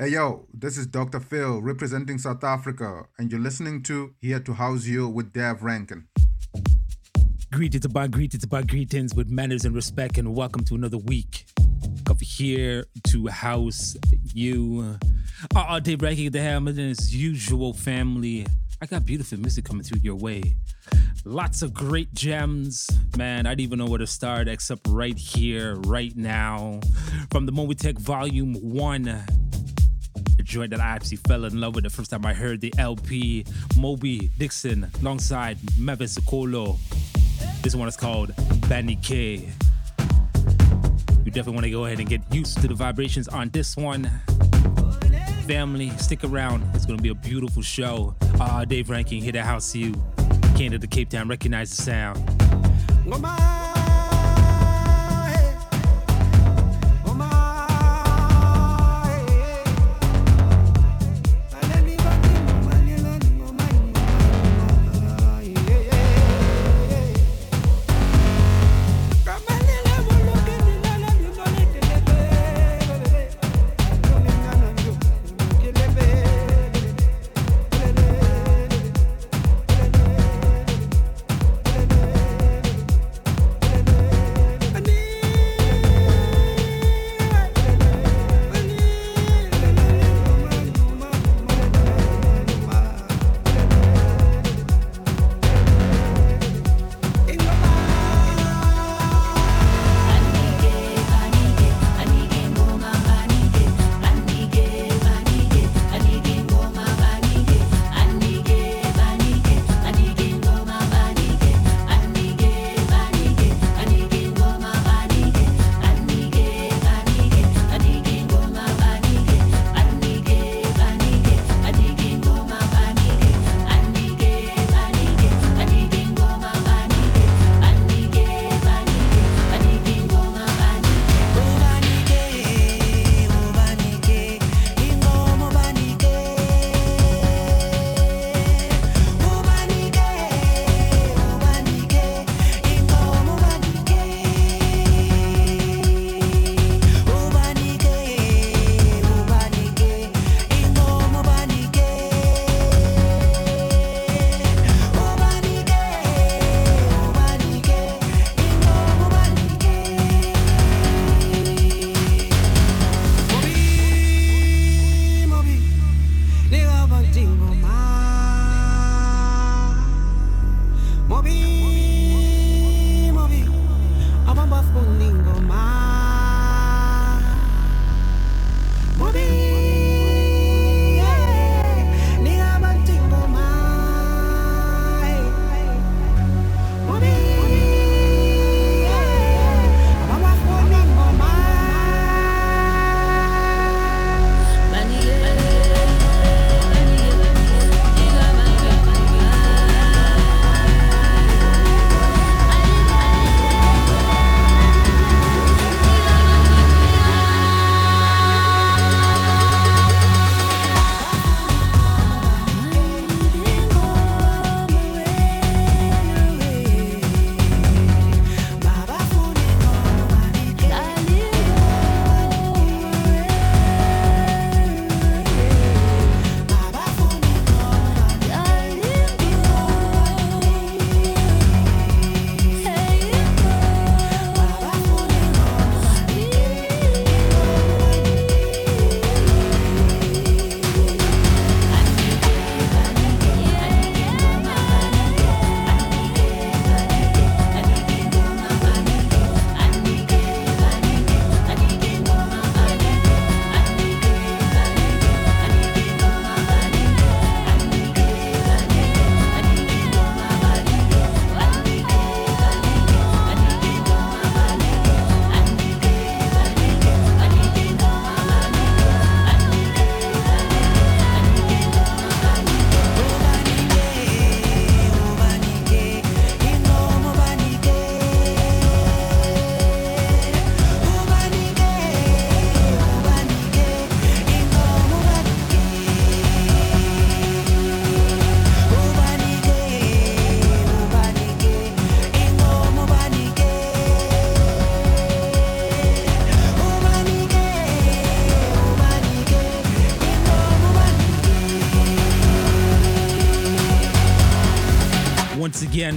Hey yo, this is Dr. Phil representing South Africa, and you're listening to Here to House You with Dave Rankin. Greetings about greetings about greetings with manners and respect, and welcome to another week of Here to House You. Uh, Dave Rankin the Hammer and his usual family. I got beautiful music coming through your way. Lots of great gems. Man, I don't even know where to start except right here, right now. From the Moby Tech Volume 1. Joint that I actually fell in love with the first time I heard the LP. Mobi Dixon alongside Mavis Okolo. This one is called Banny K. You definitely want to go ahead and get used to the vibrations on this one. Family, stick around. It's going to be a beautiful show. Uh, Dave Rankin, hit the house to you. To the Cape Town, recognize the sound.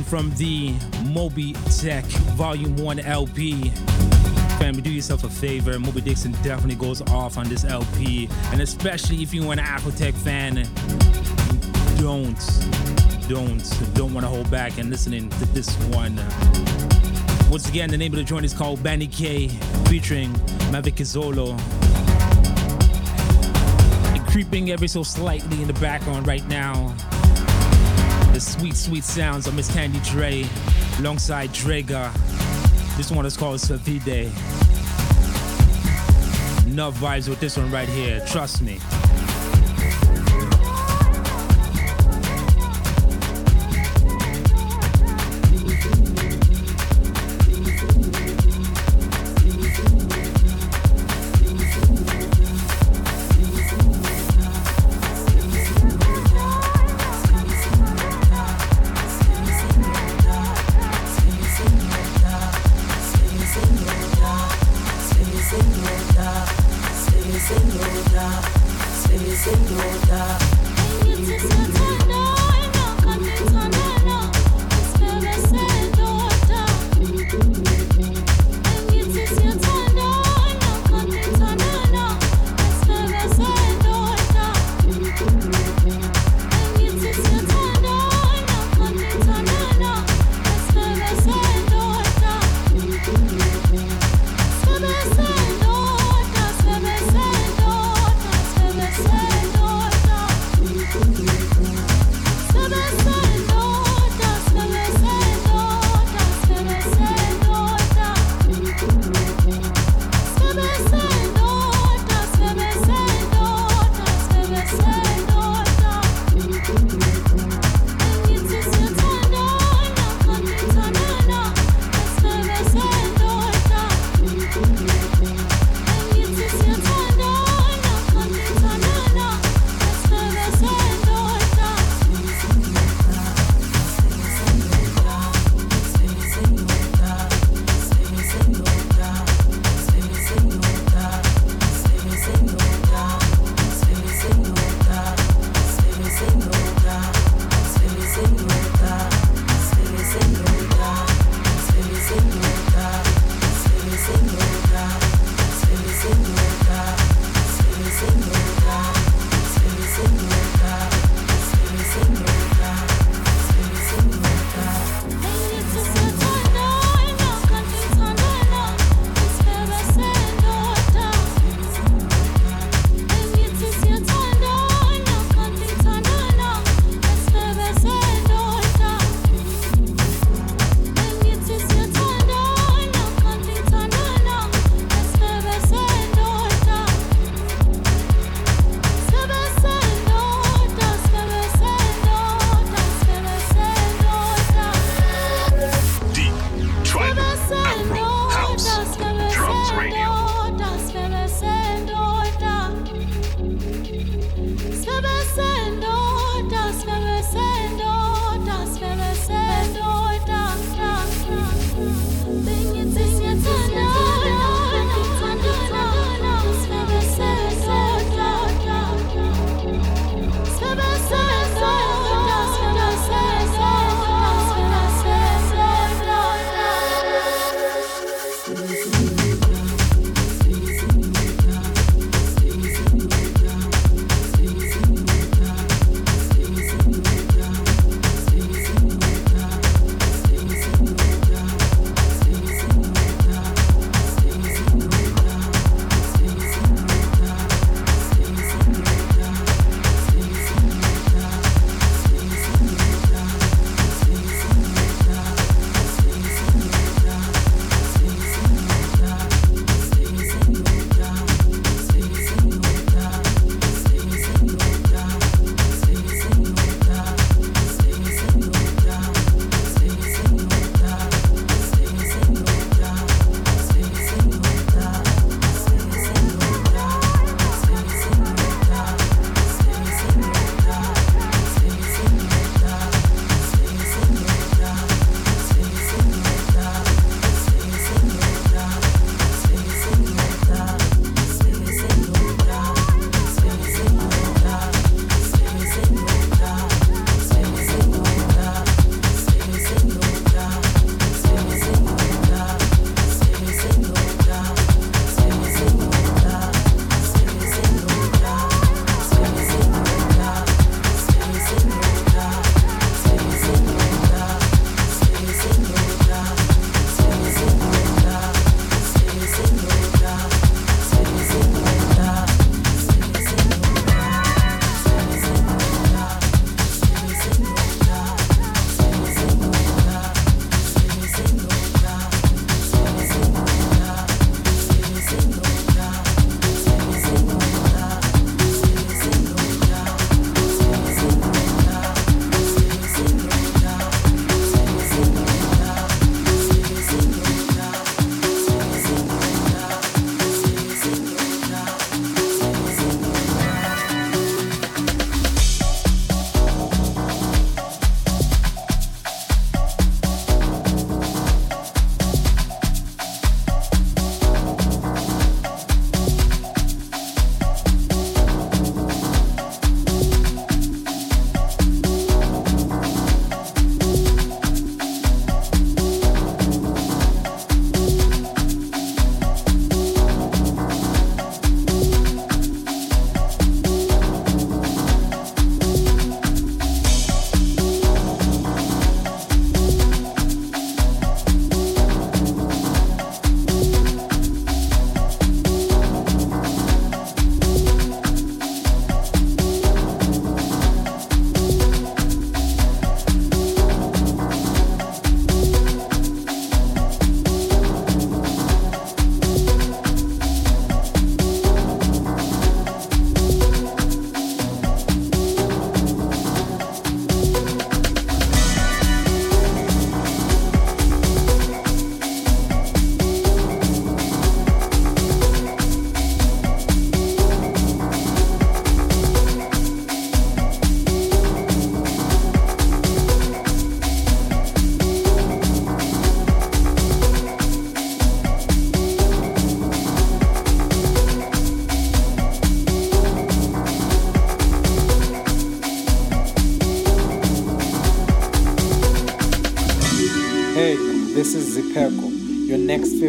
Again from the Moby Tech Volume 1 LP. Family, do yourself a favor. Mobi Dixon definitely goes off on this LP. And especially if you're an Afrotech fan, don't, don't, don't want to hold back and listening to this one. Once again, the name of the joint is called Banny K, featuring Mavic Izolo. creeping ever so slightly in the background right now sweet, sweet sounds of Miss Candy Dre alongside Drega. This one is called Savide. Enough vibes with this one right here, trust me.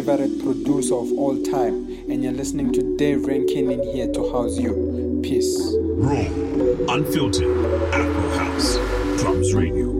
Favorite producer of all time, and you're listening to Dave Rankin in here to house you. Peace. Raw, unfiltered, Afro House, Drums Radio.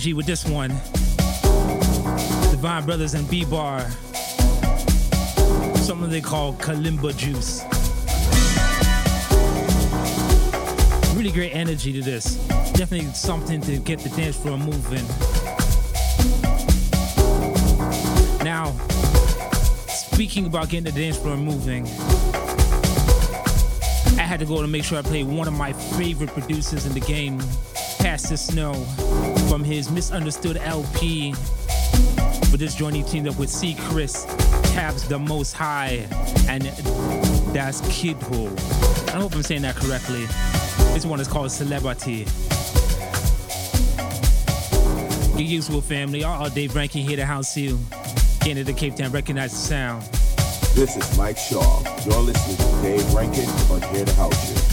Energy with this one. Divine Brothers and B Bar. Something they call Kalimba Juice. Really great energy to this. Definitely something to get the dance floor moving. Now, speaking about getting the dance floor moving, I had to go to make sure I played one of my favorite producers in the game, Pastor Snow from his Misunderstood LP. For this joint, he teamed up with C. Chris, Tabs the Most High, and Das Kiddo. I hope I'm saying that correctly. This one is called Celebrity. Get useful family. All, Dave Rankin here to house you. Getting to Cape Town, recognize the sound. This is Mike Shaw. You're listening to Dave Rankin on Here to House You.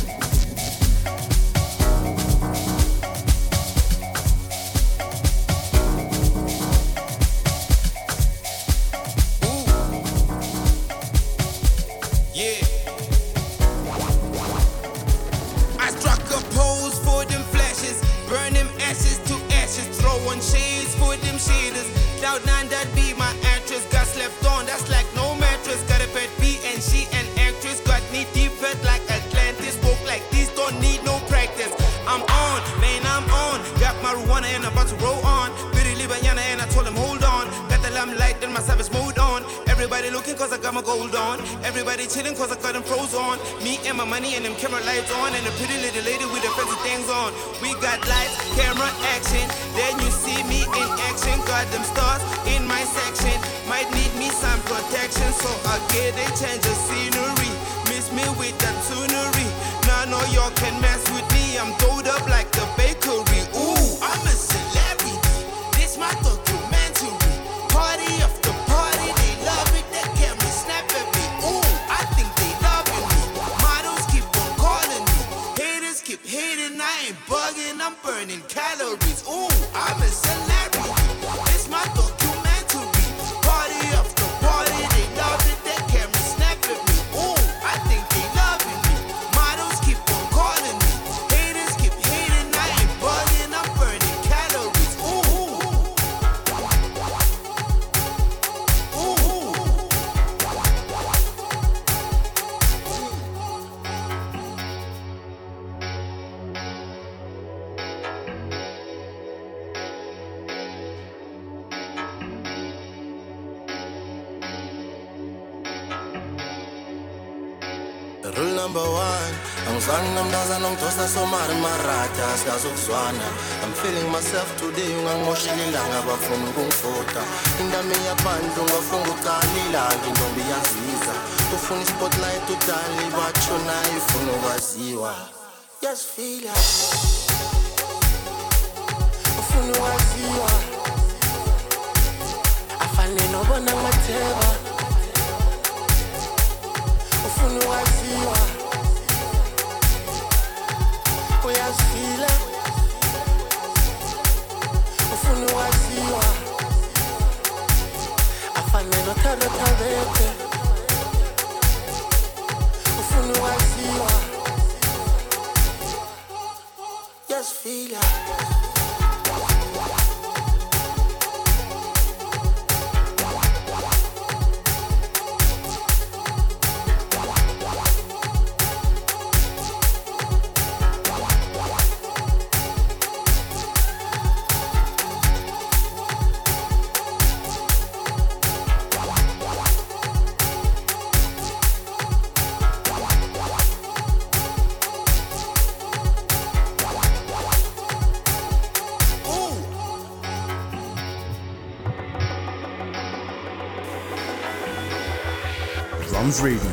Drums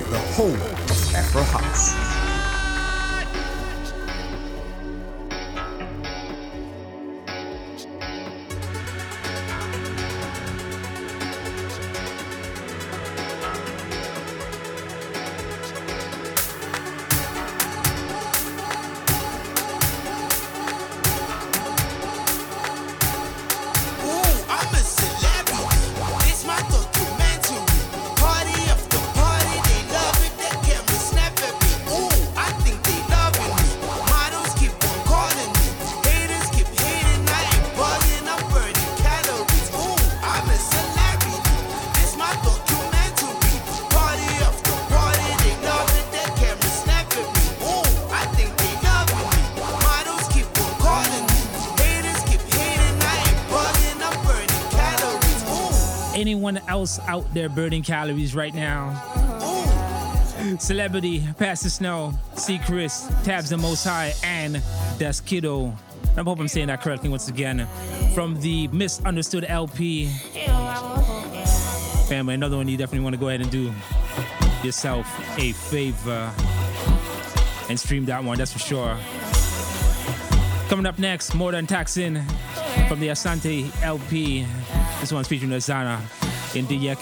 else out there burning calories right now? Celebrity, Pastor Snow, C. Chris, Tabs the Most High, and Das Kiddo. I hope I'm saying that correctly once again. From the Misunderstood LP. Family, another one you definitely want to go ahead and do yourself a favor and stream that one, that's for sure. Coming up next, More Than Taxing from the Asante LP. This one's featuring Azana in the Dia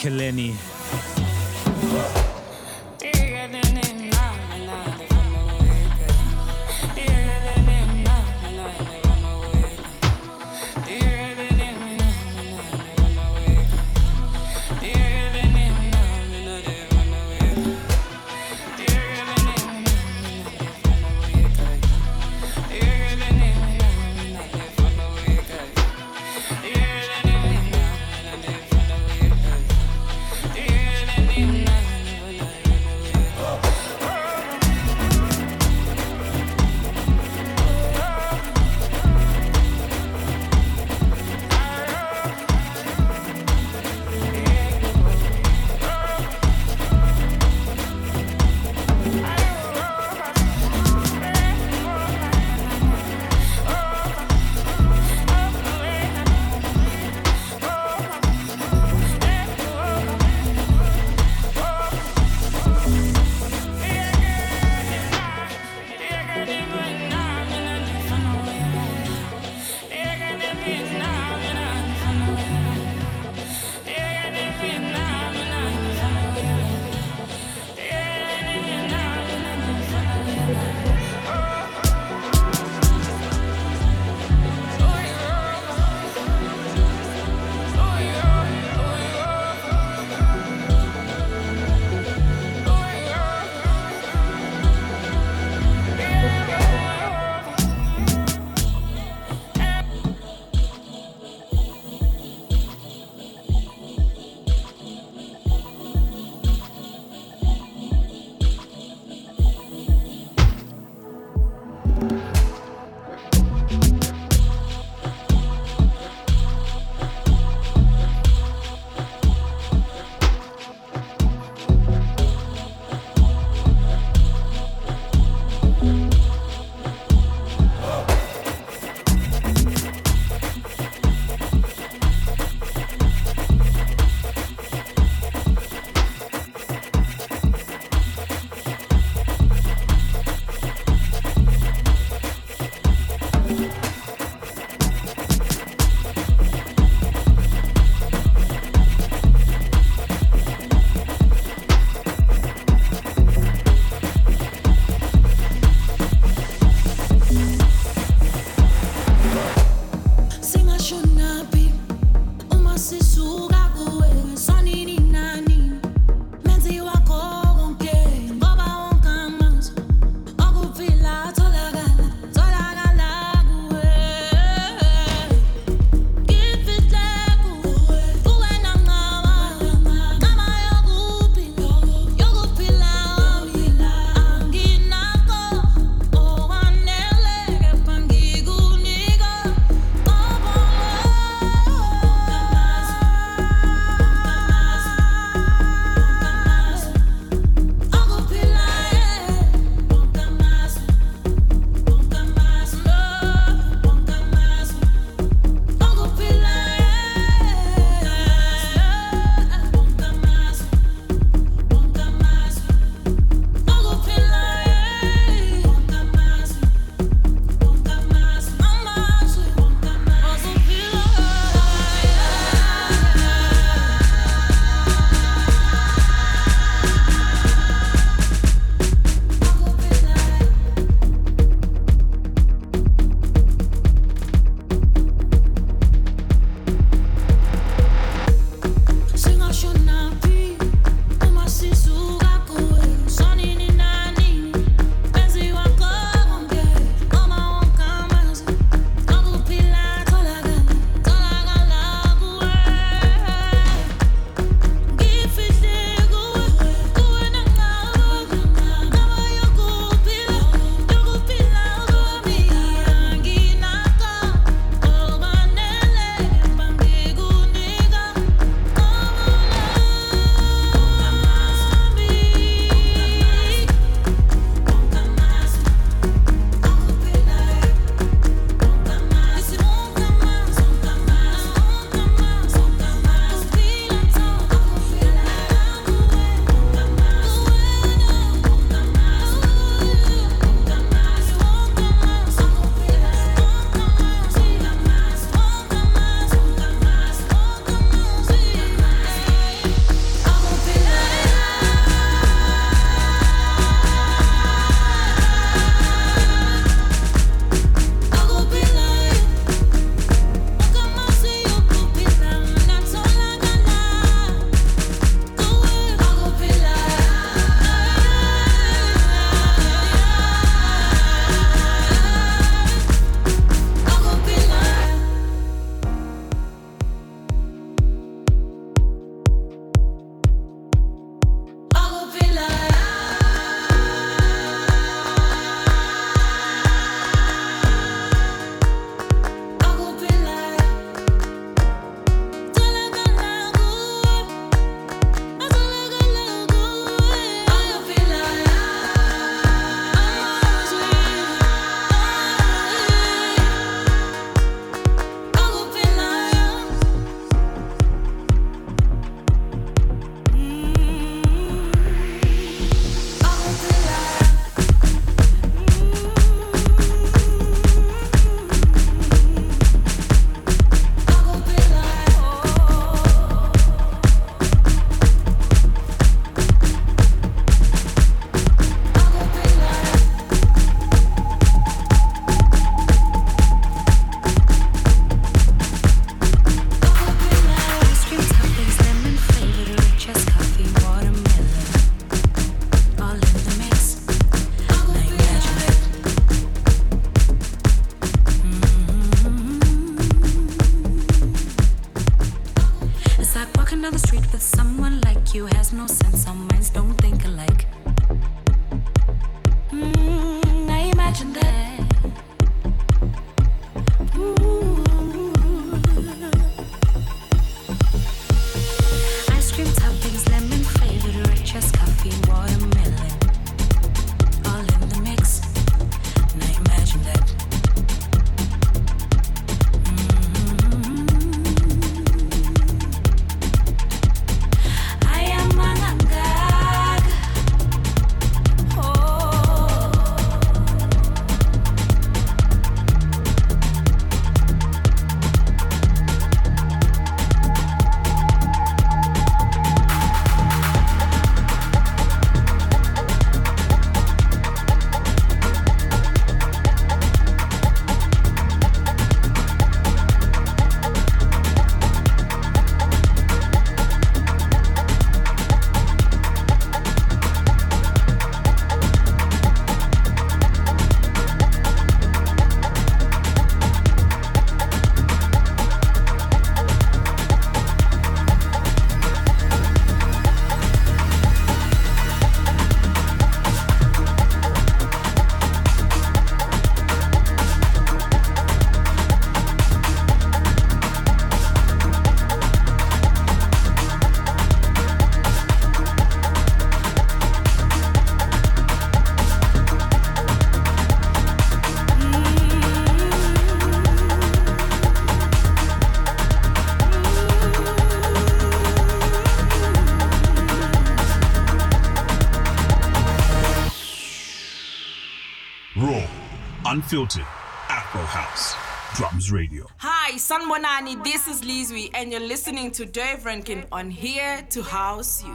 Unfiltered Afro House. Drums Radio. Hi, San Bonani, this is Lizwi, and you're listening to Dave Rankin on Here to House You.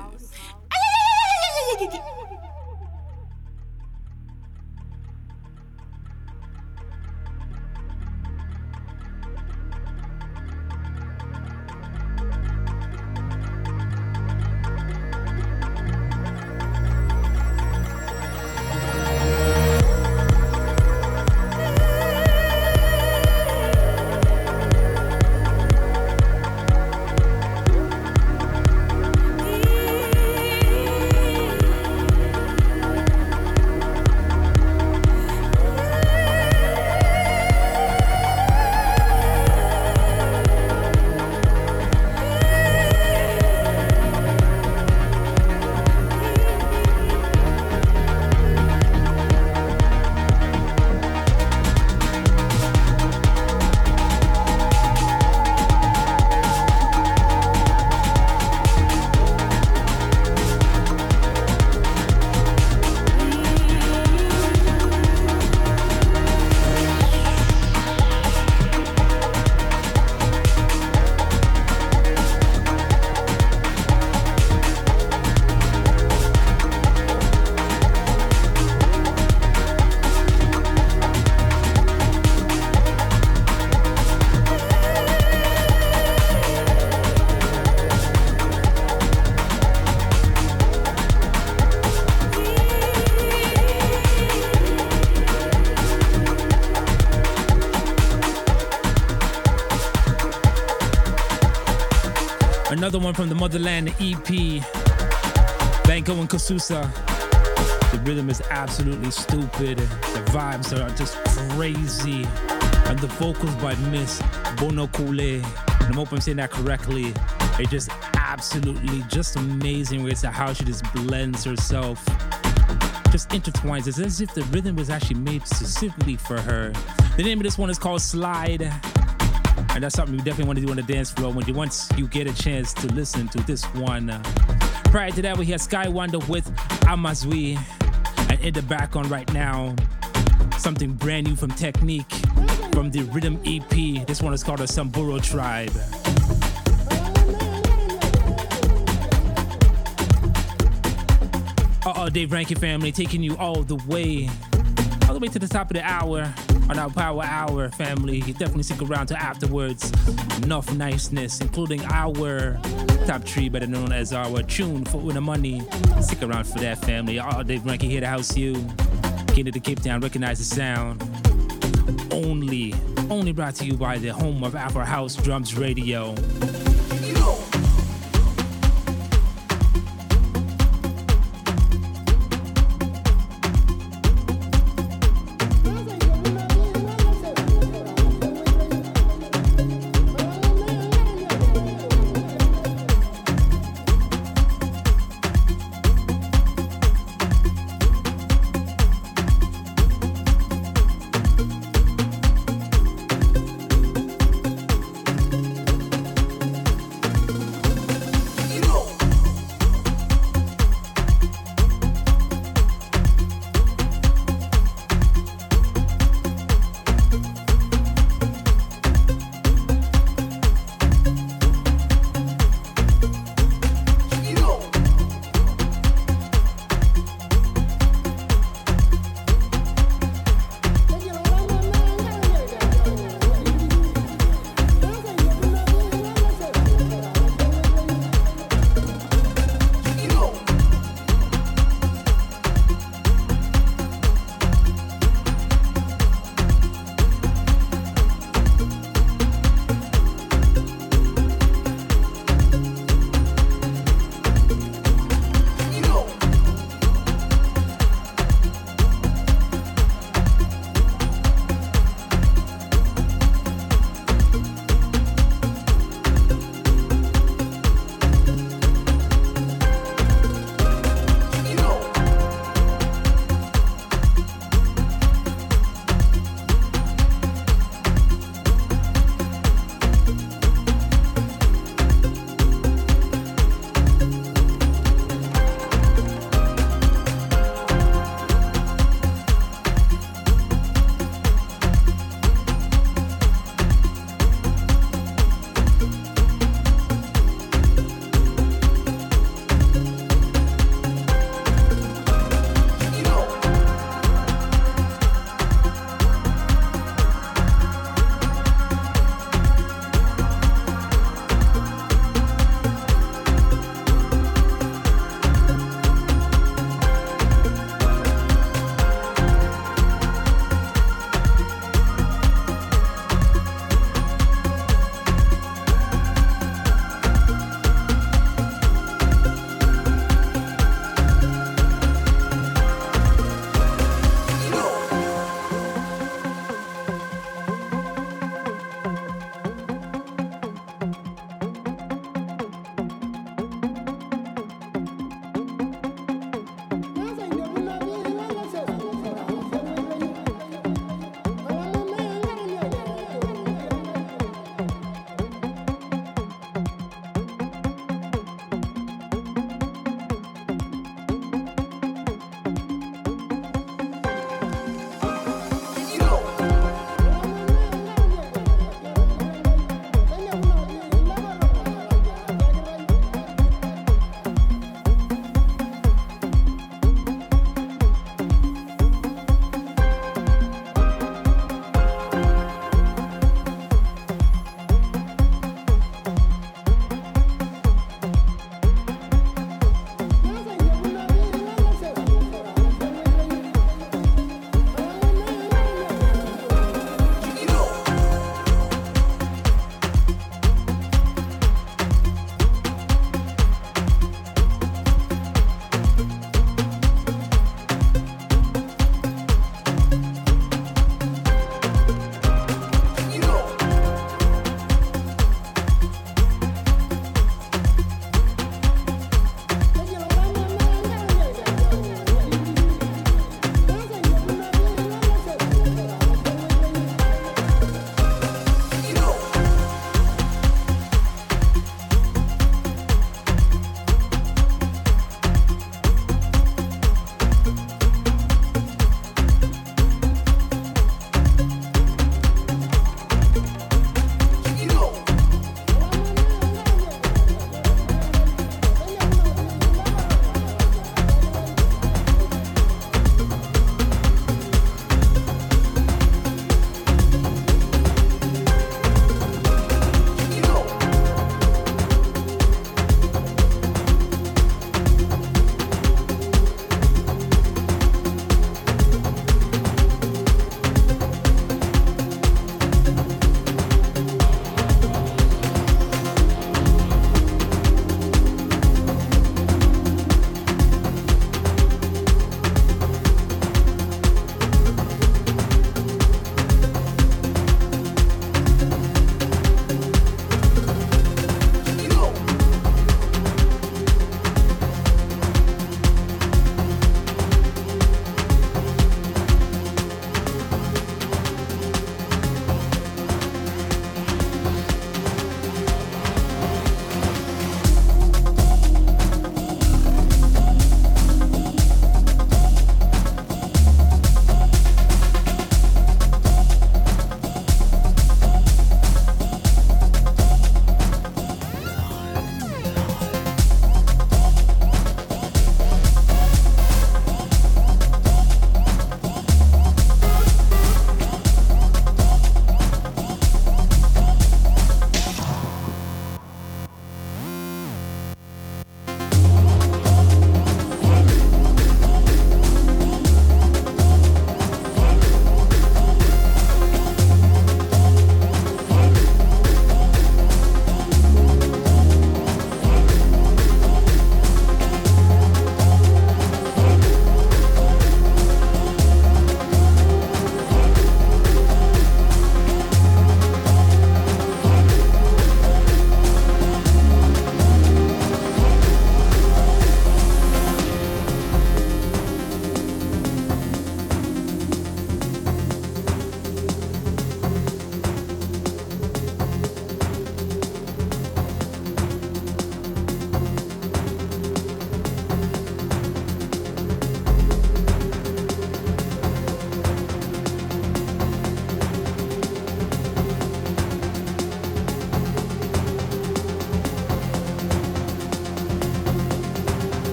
Another one from the Motherland EP. Banco and Kasusa. The rhythm is absolutely stupid. The vibes are just crazy. And the vocals by Miss Bono Kule. And I hope I'm saying that correctly. They're just absolutely just amazing with how she just blends herself. Just intertwines. It's as if the rhythm was actually made specifically for her. The name of this one is called Slide. And that's something you definitely want to do on the dance floor when you once you get a chance to listen to this one. Uh, prior to that, we had Sky Wonder with Amazui. And in the background right now, something brand new from Technique from the Rhythm EP. This one is called the Samburu Tribe. Uh oh, Dave Rankin family taking you all the way, all the way to the top of the hour on our Power Hour family. You definitely stick around to afterwards. Enough niceness, including our top three, better known as our tune for Una Money. Stick around for that family. All Dave Rankin here to house you. King to Cape Town, recognize the sound. Only, only brought to you by the home of Afro House Drums Radio.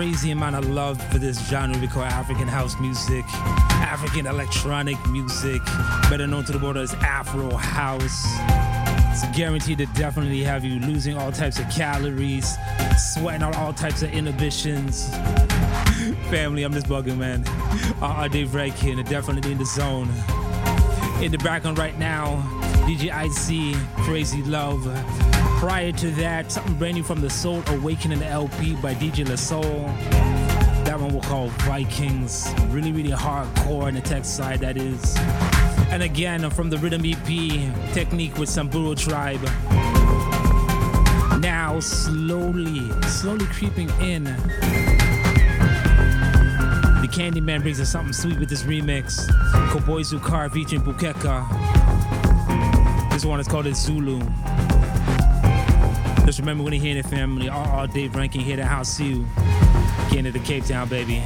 Crazy amount of love for this genre we call African house music, African electronic music, better known to the world as Afro house. It's guaranteed to definitely have you losing all types of calories, sweating out all types of inhibitions. Family, I'm just bugging, man. Uh, Dave Rankin, definitely in the zone. In the background right now, DJ IC, Crazy Love. Prior to that, something brand new from the Soul Awakening LP by DJ La Soul. That one we'll call Vikings. Really, really hardcore on the tech side, that is. And again, from the Rhythm EP, Technique with Samburu Tribe. Now, slowly, slowly creeping in. The Candyman brings us something sweet with this remix. Cowboy Zukar featuring Bukeka. This one is called Zulu. Just remember when you hear the family, all, Dave Rankin here to house you. Getting to the Cape Town, baby.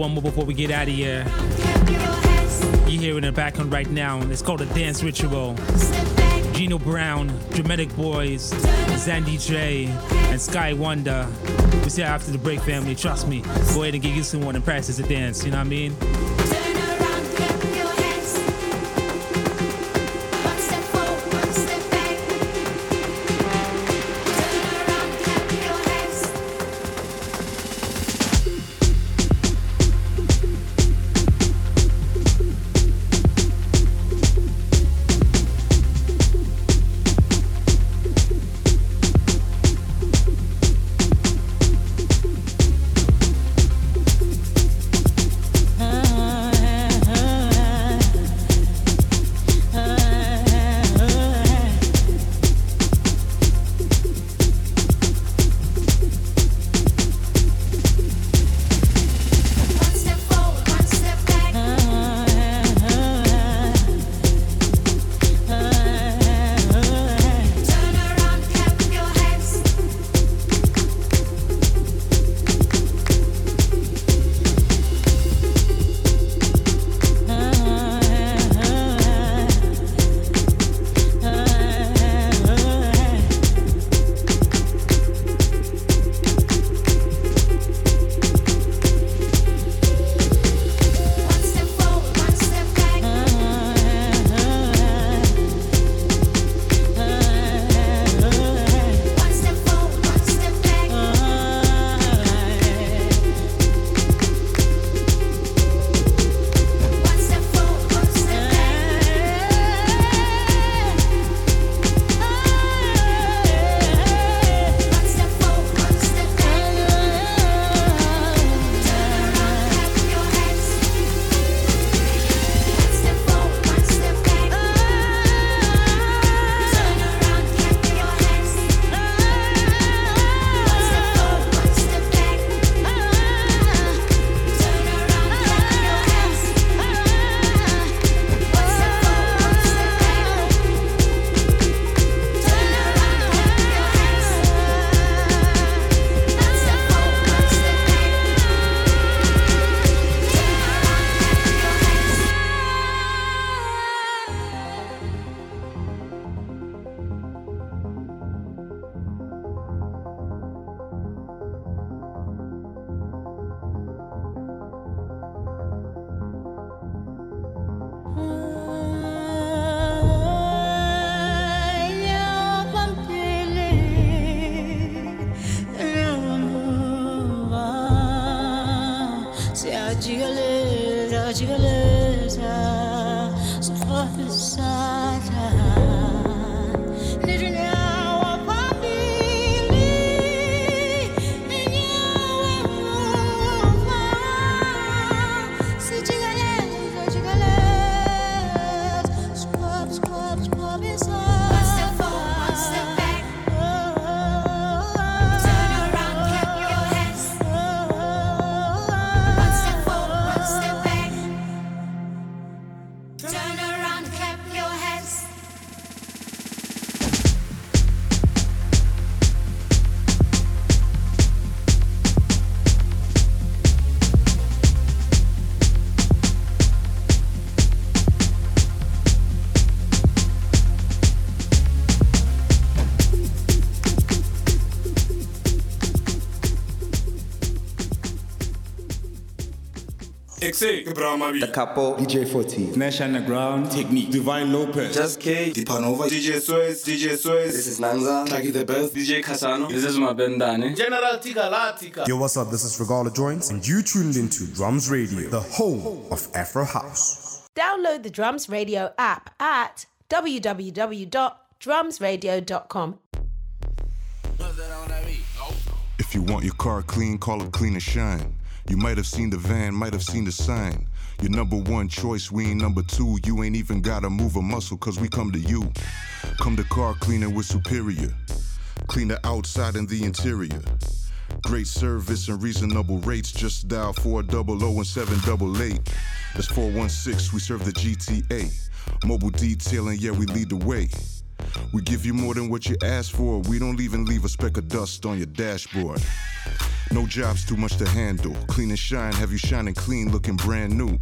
One more before we get out of here. You hear it in the background right now. It's called a dance ritual. Gino Brown, Dramatic Boys, Zandy J, and Sky Wonder. We see after the break, family. Trust me. Go ahead and get used to one and practice the dance. You know what I mean? Exe, Brahma The Capo, DJ 40. Nash Underground, Technique, Divine Lopez, Just K. Dipanova, DJ Suez, DJ Suez, This is Nanza. Taki the Best, DJ Casano. This is my Bendani. General Tika Latika. Yo, what's up? This is Regala Joints, and you tuned into Drums Radio, the home of Afro House. Download the Drums Radio app at www.drumsradio.com. If you want your car clean, call it Clean and Shine. You might have seen the van, might have seen the sign. Your number one choice, we ain't number two. You ain't even gotta move a muscle, cause we come to you. Come to car cleaning with Superior. Clean the outside and the interior. Great service and reasonable rates. Just dial 400 and 788. That's 416, we serve the GTA. Mobile detailing, yeah, we lead the way. We give you more than what you asked for. We don't even leave a speck of dust on your dashboard. No jobs too much to handle. Clean and shine, have you shining clean, looking brand new.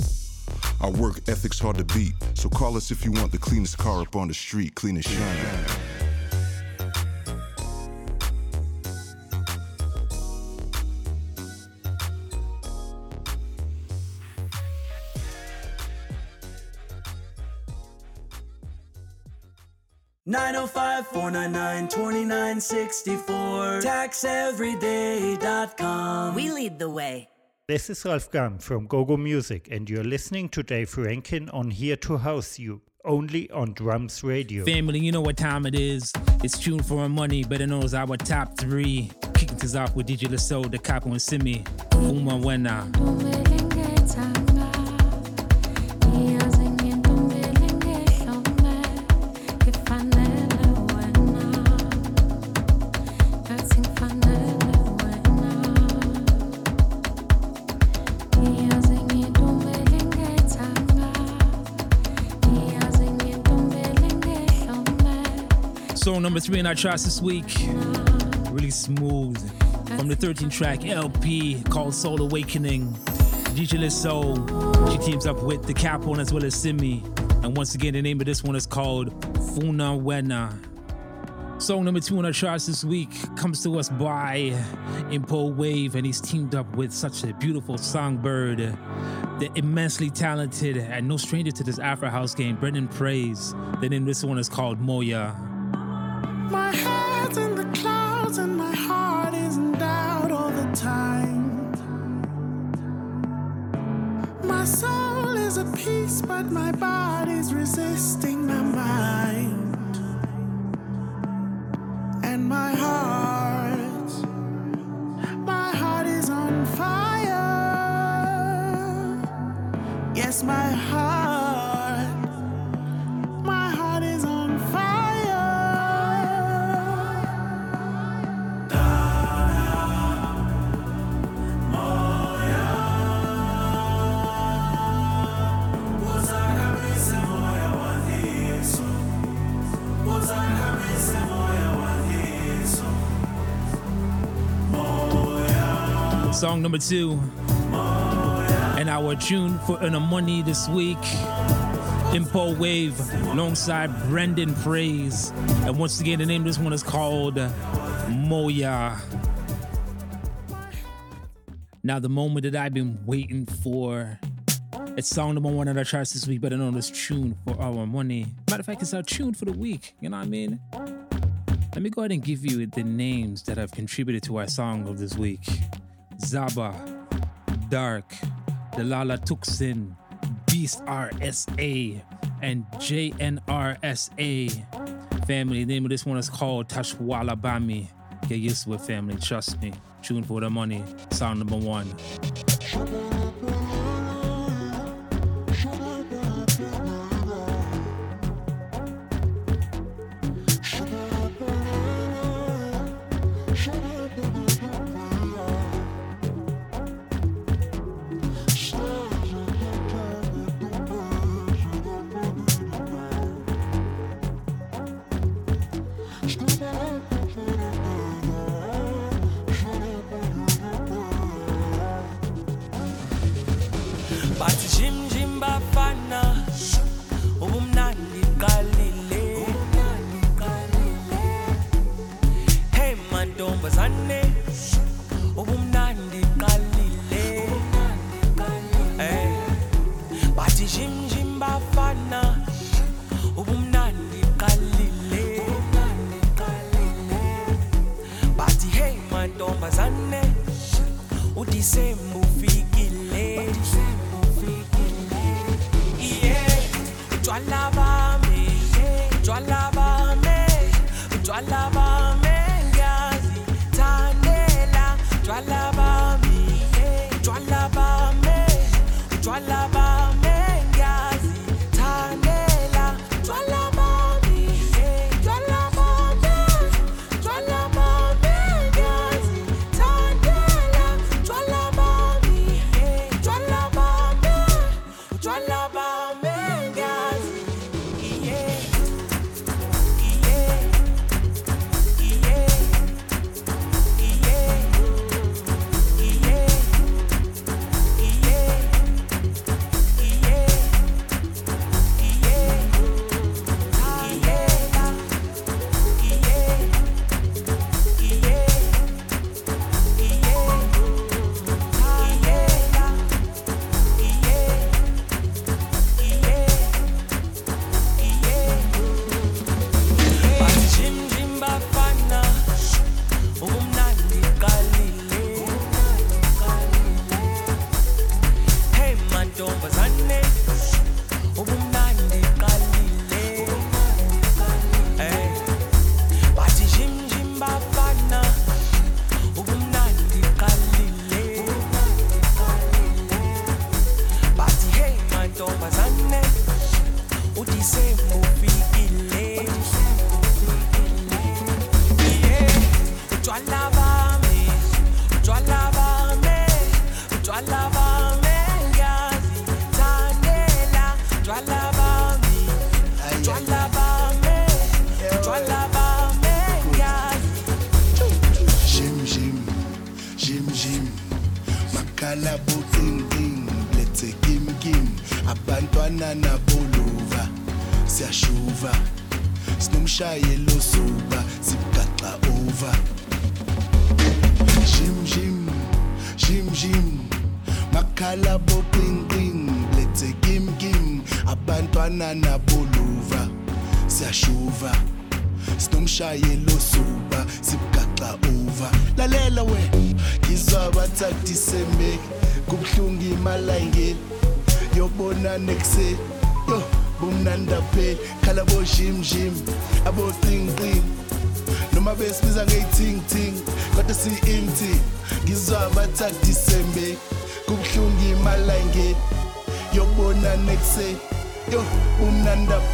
Our work ethic's hard to beat, so call us if you want the cleanest car up on the street, clean and shine. Four nine nine twenty nine sixty four. TaxEveryday.com. We lead the way. This is Ralf GUM from GoGo Music, and you're listening to Dave Rankin on Here to House You, only on Drums Radio. Family, you know what time it is. It's Tune for Our Money, better known as our top three. Kicking things off with DJ Lasso, The Capo and Simi, Uma Wena. Three in our charts this week. Really smooth. From the 13 track LP called Soul Awakening. DJ Lisso. She teams up with the Capone as well as Simi. And once again, the name of this one is called Funa Wena. Song number two on our charts this week comes to us by Impo Wave, and he's teamed up with such a beautiful songbird, the immensely talented and no stranger to this Afro House game, Brenden Praise. The name of this one is called Moya. Peace, but my body's resisting my mind. And my heart, my heart is on fire. Yes, my heart, Song number two. And our tune for a Money this week. Impo Wave alongside Brenden Praise. And once again, the name of this one is called Moya. Now, the moment that I've been waiting for. It's song number one on our charts this week, better known as Tune for Our Money. Matter of fact, it's our tune for the week. You know what I mean? Let me go ahead and give you the names that have contributed to our song of this week Zaba, Dark, Dlala Thukzin, Beast RSA, and JNRSA. Family, name of this one is called Tashwala Bami. Get used to it, family. Trust me. Tune for the money. Sound number one. Ubumnandi qalile. Hey bathi jim jim bafana. Ubumnandi qalile. Bathi hey mantombazane udisemba ufikile. Yeah utshwala bami utshwala bami utshwala bami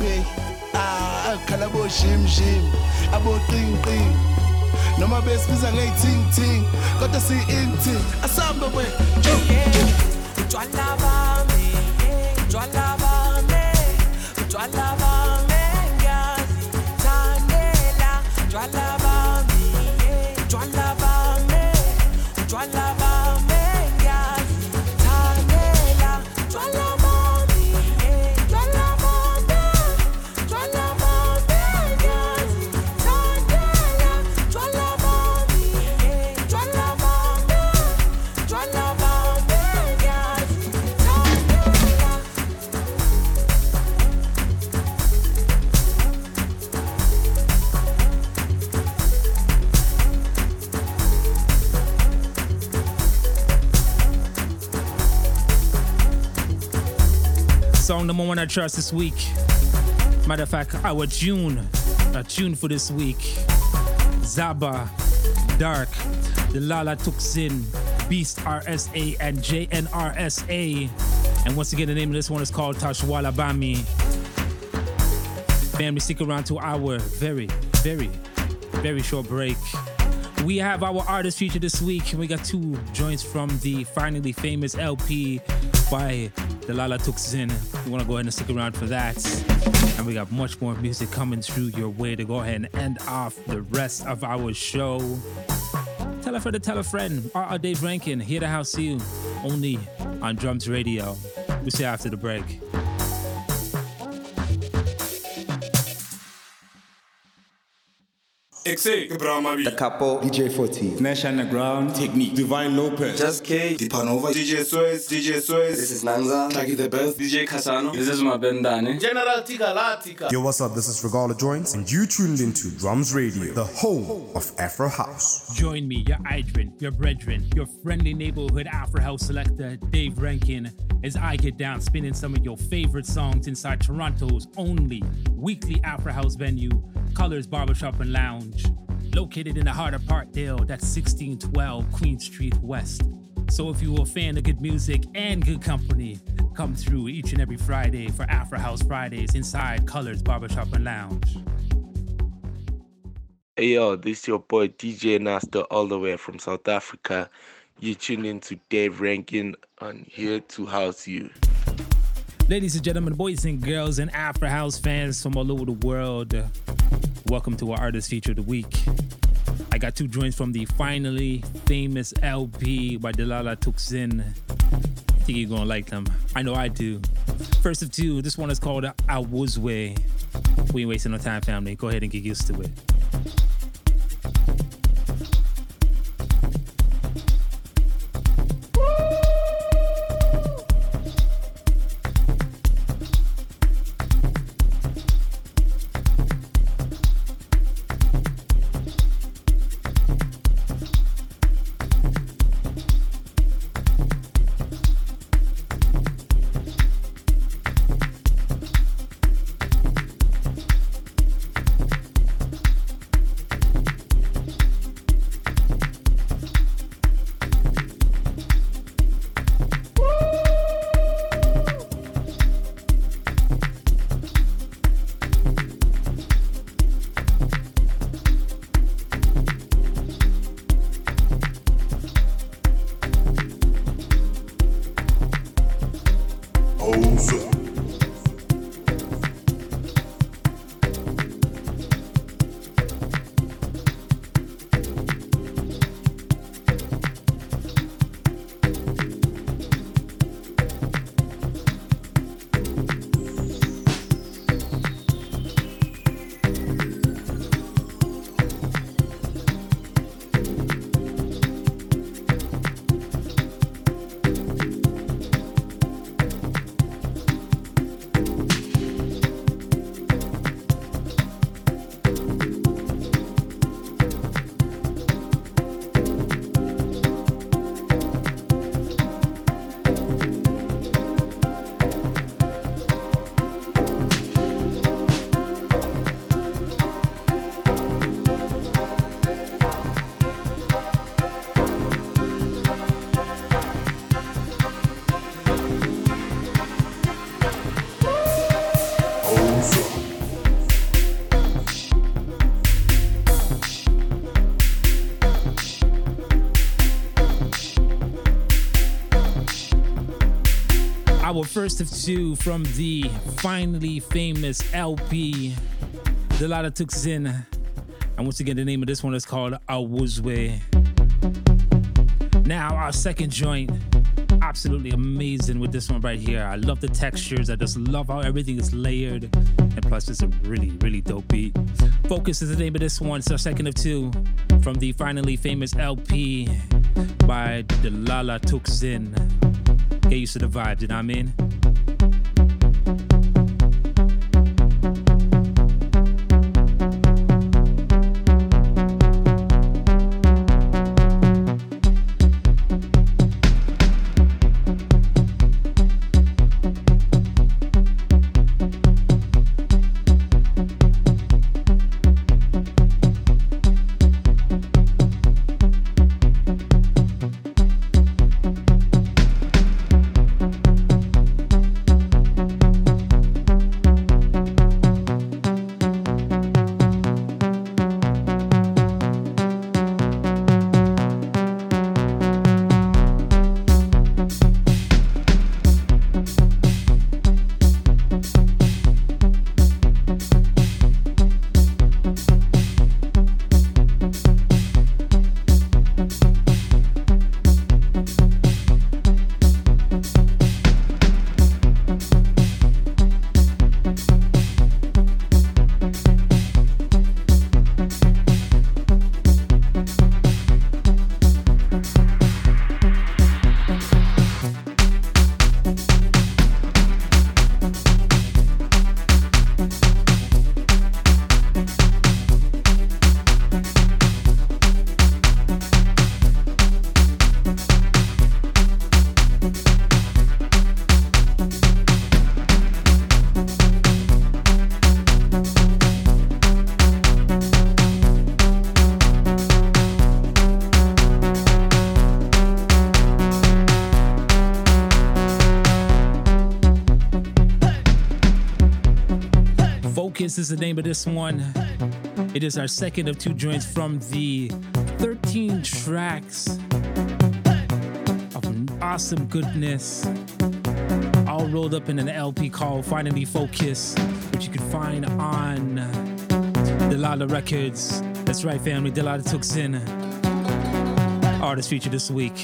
phela ah khala bo jim jim abo ain't ting noma besibiza ngeyiting-ting kodwa si-inti asambe we Utshwala Song number one I trust this week. Matter of fact, our tune, a tune for this week. Zaba, Dark, the Dlala Thukzin, Beast RSA, and JNRSA. And once again, the name of this one is called Tashwala Bami. Family, stick around to our very, very, very short break. We have our artist feature this week, and we got two joints from the finally famous LP by the Dlala Thukzin. You want to go ahead and stick around for that. And we got much more music coming through your way to go ahead and end off the rest of our show. Tell a friend to tell a friend. R.R. Dave Rankin, here to house See you, only on Drums Radio. We'll see you after the break. Exe, Brahma The couple. DJ 40. Nash Underground. Technique. Divine Lopez. Just K. Dipanova. DJ Suez. DJ Suez. This is Nanza. Taki the best. DJ Casano. This is Mabendane. General Tika Latika. Yo, what's up? This is Regala Joints, and you tuned into Drums Radio, the home of Afro House. Join me, your Idrin, your brethren, your friendly neighborhood Afro House selector, Dave Rankin, as I get down spinning some of your favorite songs inside Toronto's only weekly Afro House venue, Colors Barbershop and Lounge, located in the heart of Parkdale, that's 1612 Queen Street West. So if you're a fan of good music and good company, come through each and every Friday for Afro House Fridays inside Colors Barbershop and Lounge. Hey yo, this your boy DJ Nasta all the way from South Africa. You tune in to Dave Rankin on Here to House You. Ladies and gentlemen, boys and girls, and Afro House fans from all over the world, welcome to our artist feature of the week. I got two joints from the finally famous LP by Dlala Thukzin. I think you're gonna like them. I know I do. First of two, this one is called Awuzwe. We ain't wasting no time, family. Go ahead and get used to it. First of two from the finally famous LP, The Dlala Thukzin. And once again, the name of this one is called Awuzwe. Now, our second joint, absolutely amazing with this one right here. I love the textures. I just love how everything is layered. And plus, it's a really, really dope beat. Focus is the name of this one. It's our second of two from the finally famous LP by Dlala Thukzin. Get used to the vibes, you know what is the name of this one. It is our second of two joints from the 13 tracks of awesome goodness, all rolled up in an LP called Finally Focus, which you can find on Delala Records. That's right, family. Dlala Thukzin, artist feature this week.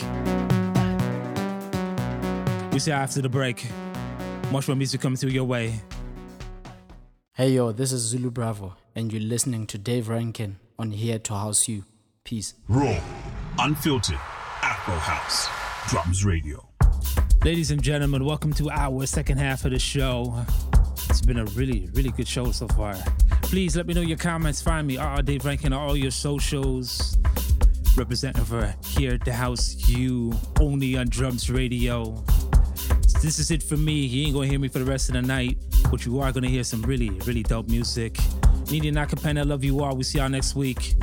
We see after the break. Much more music coming through your way. Hey yo, this is Zulu Bravo, and you're listening to Dave Rankin on Here to House You. Peace. Raw, unfiltered, Afro House, Drums Radio. Ladies and gentlemen, welcome to our second half of the show. It's been a really, really good show so far. Please let me know your comments. Find me, RR Dave Rankin, on all your socials. Representing for here at the house, you only on Drums Radio. This is it for me. You ain't gonna hear me for the rest of the night, but you are gonna hear some really, really dope music. Nini Nakapena, love you all. We see y'all next week.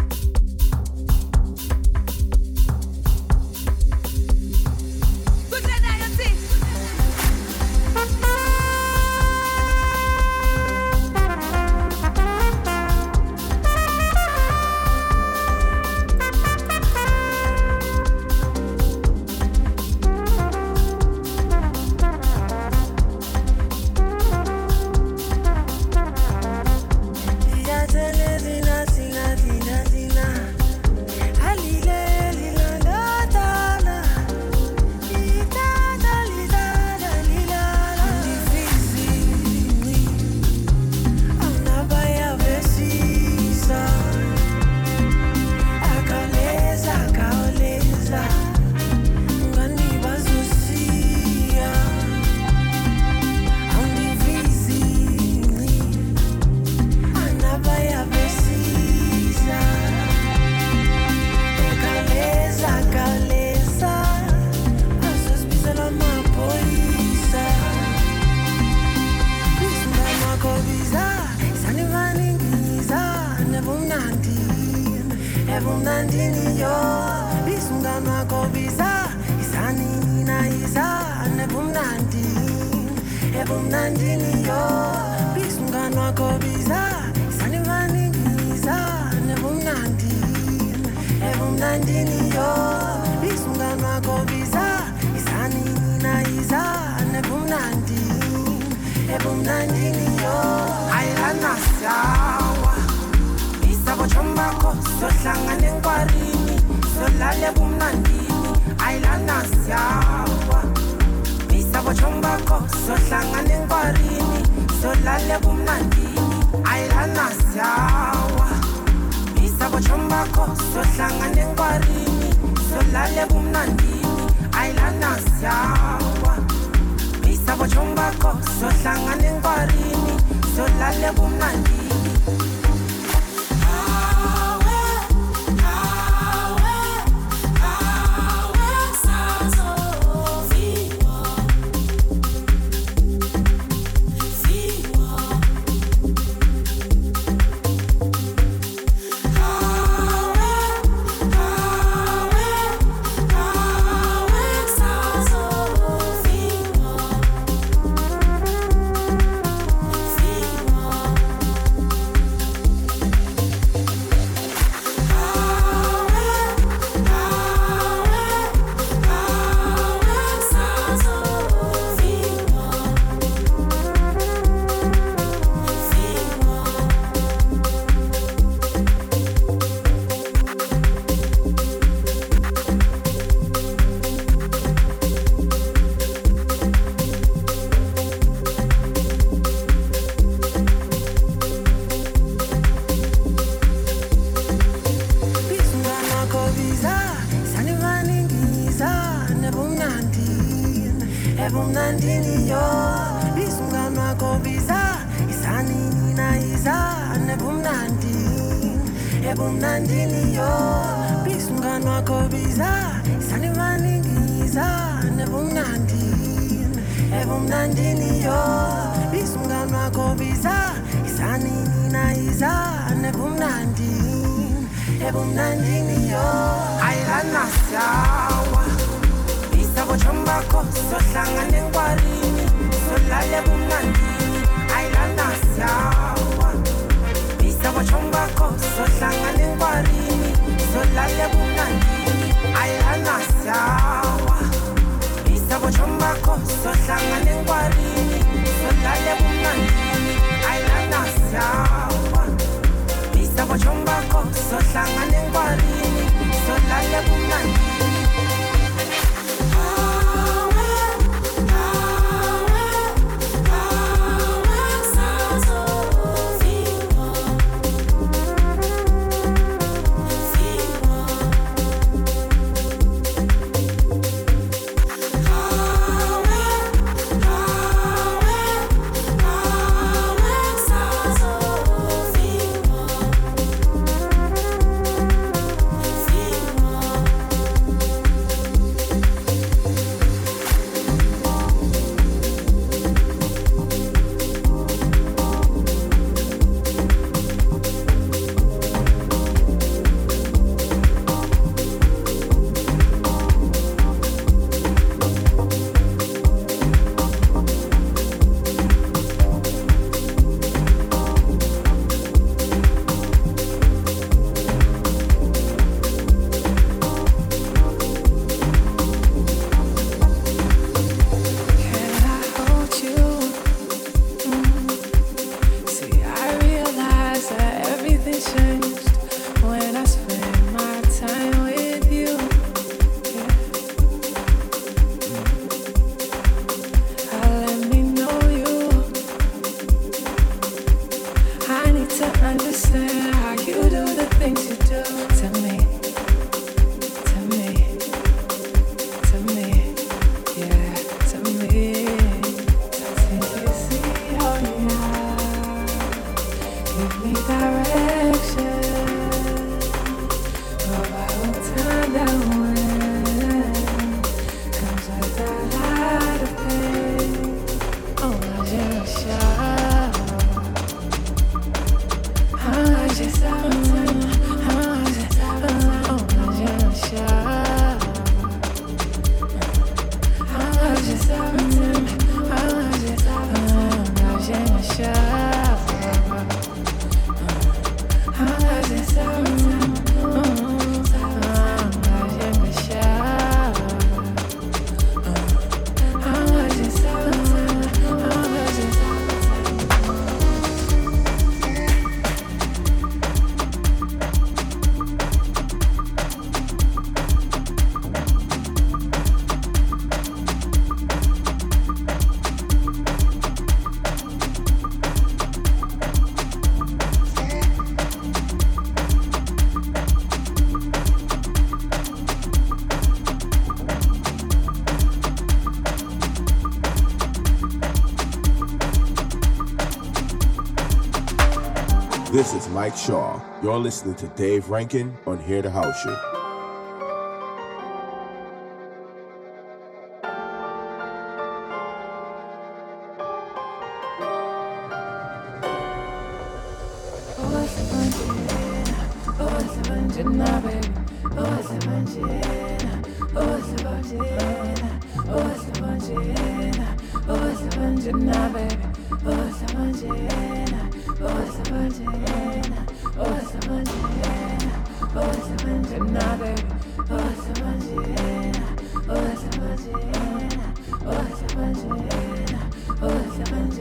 You're listening to Dave Rankin on Here to House You.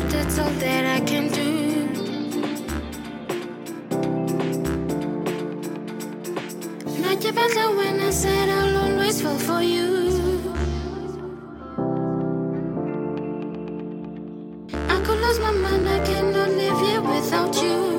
that's all that I can do. Not I said I'll always fall for you. I could lose my mind, I cannot live here without you.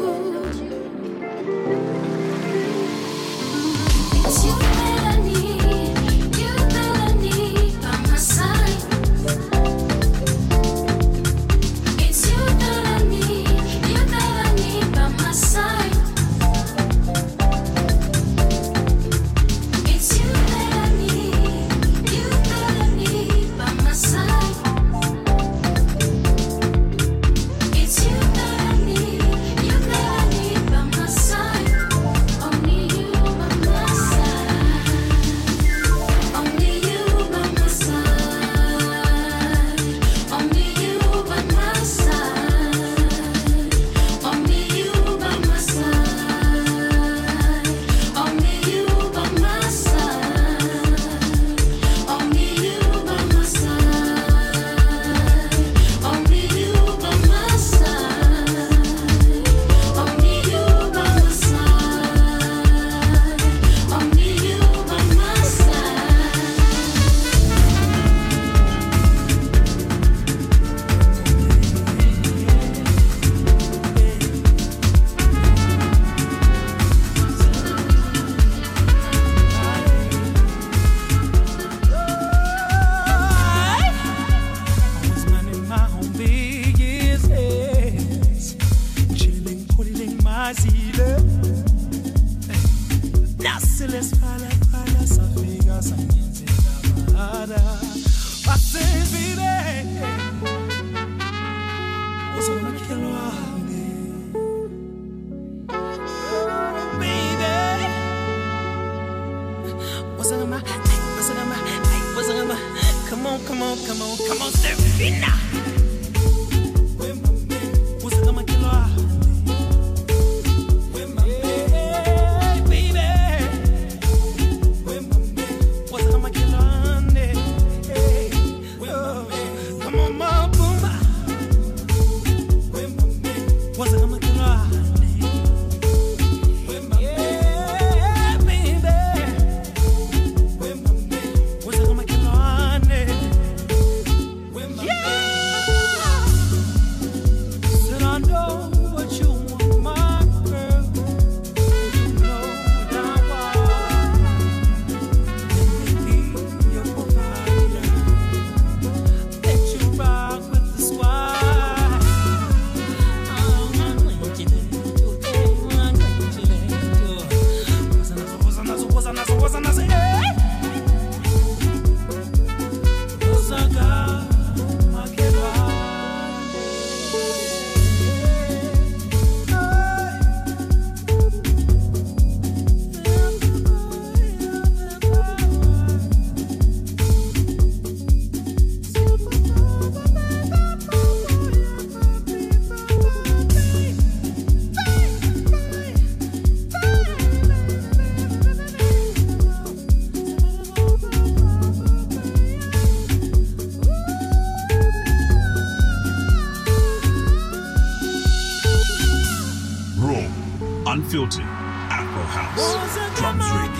Unfiltered, Afro House, Drums Radio.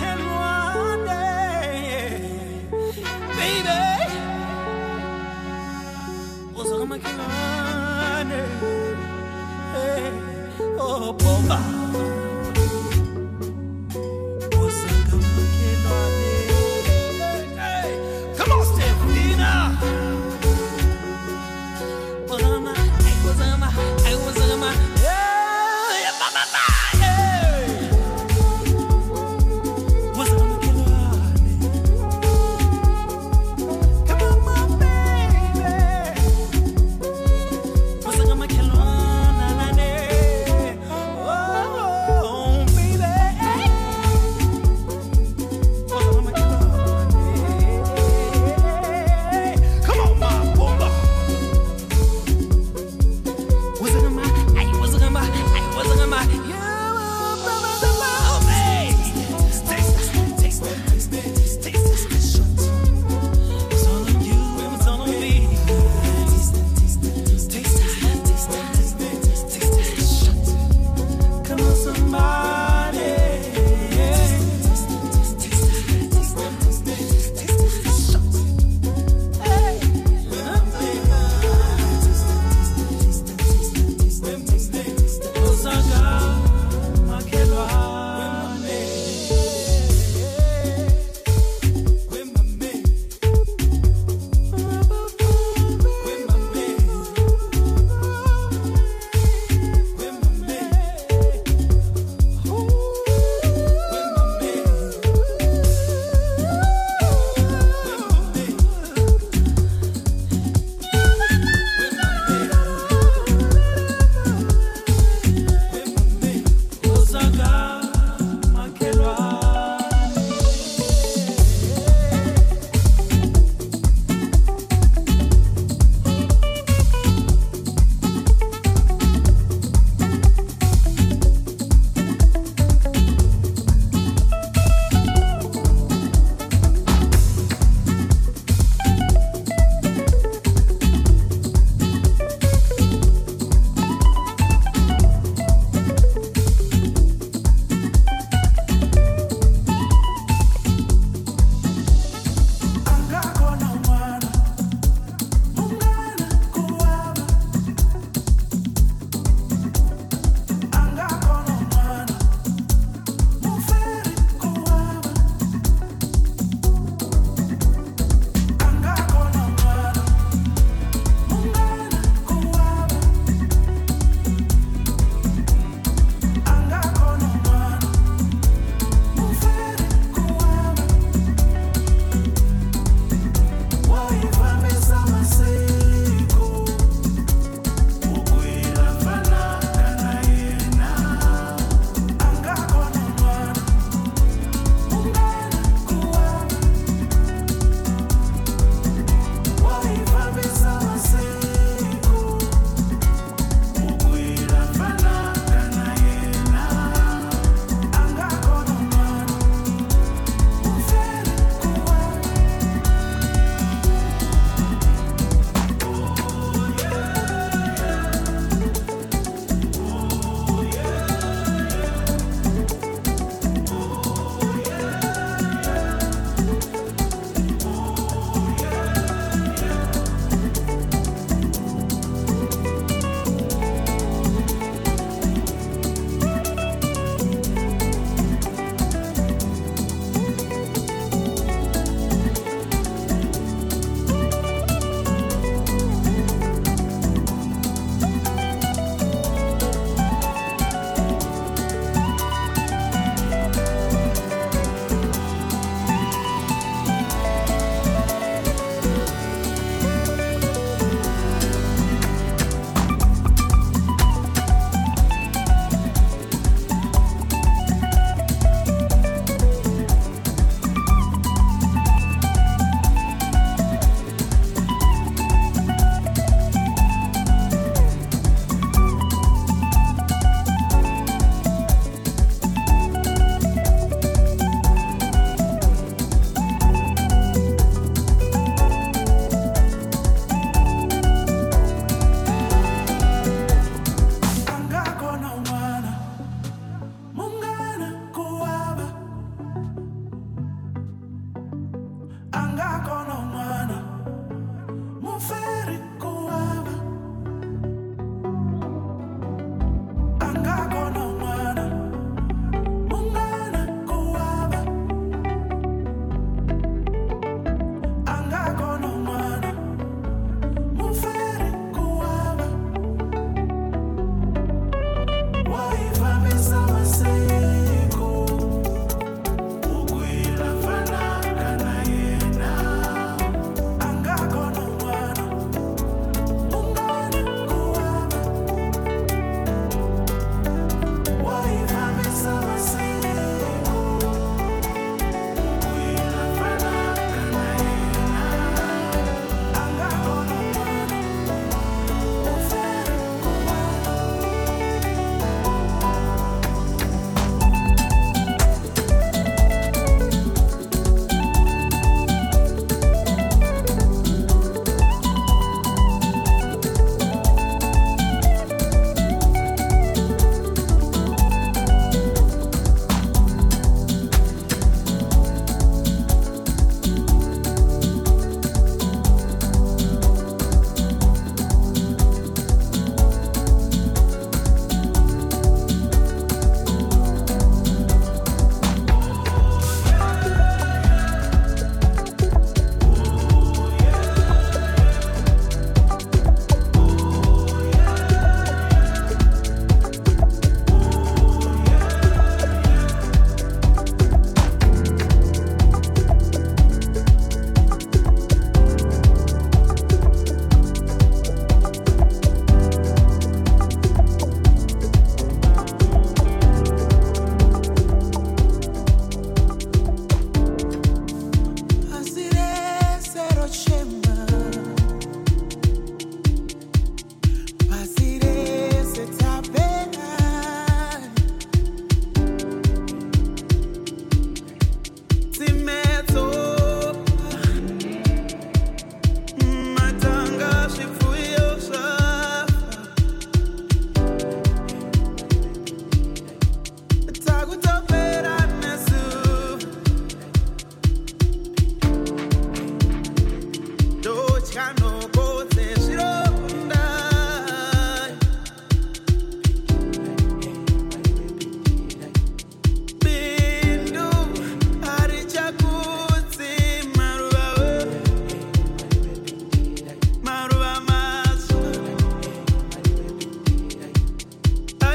Oh, bomba.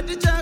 the chance.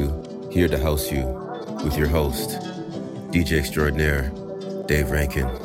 Into Here to House You with your host, DJ Extraordinaire, Dave Rankin.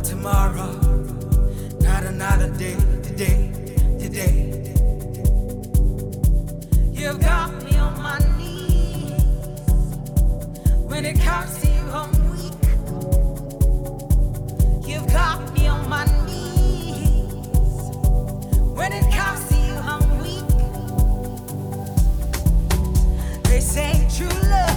another tomorrow, not another day, today, today. You've got me on my knees. When it comes to you, I'm weak. You've got me on my knees. When it comes to you, I'm weak. They say true love.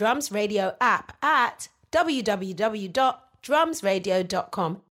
Drums Radio app at www.drumsradio.com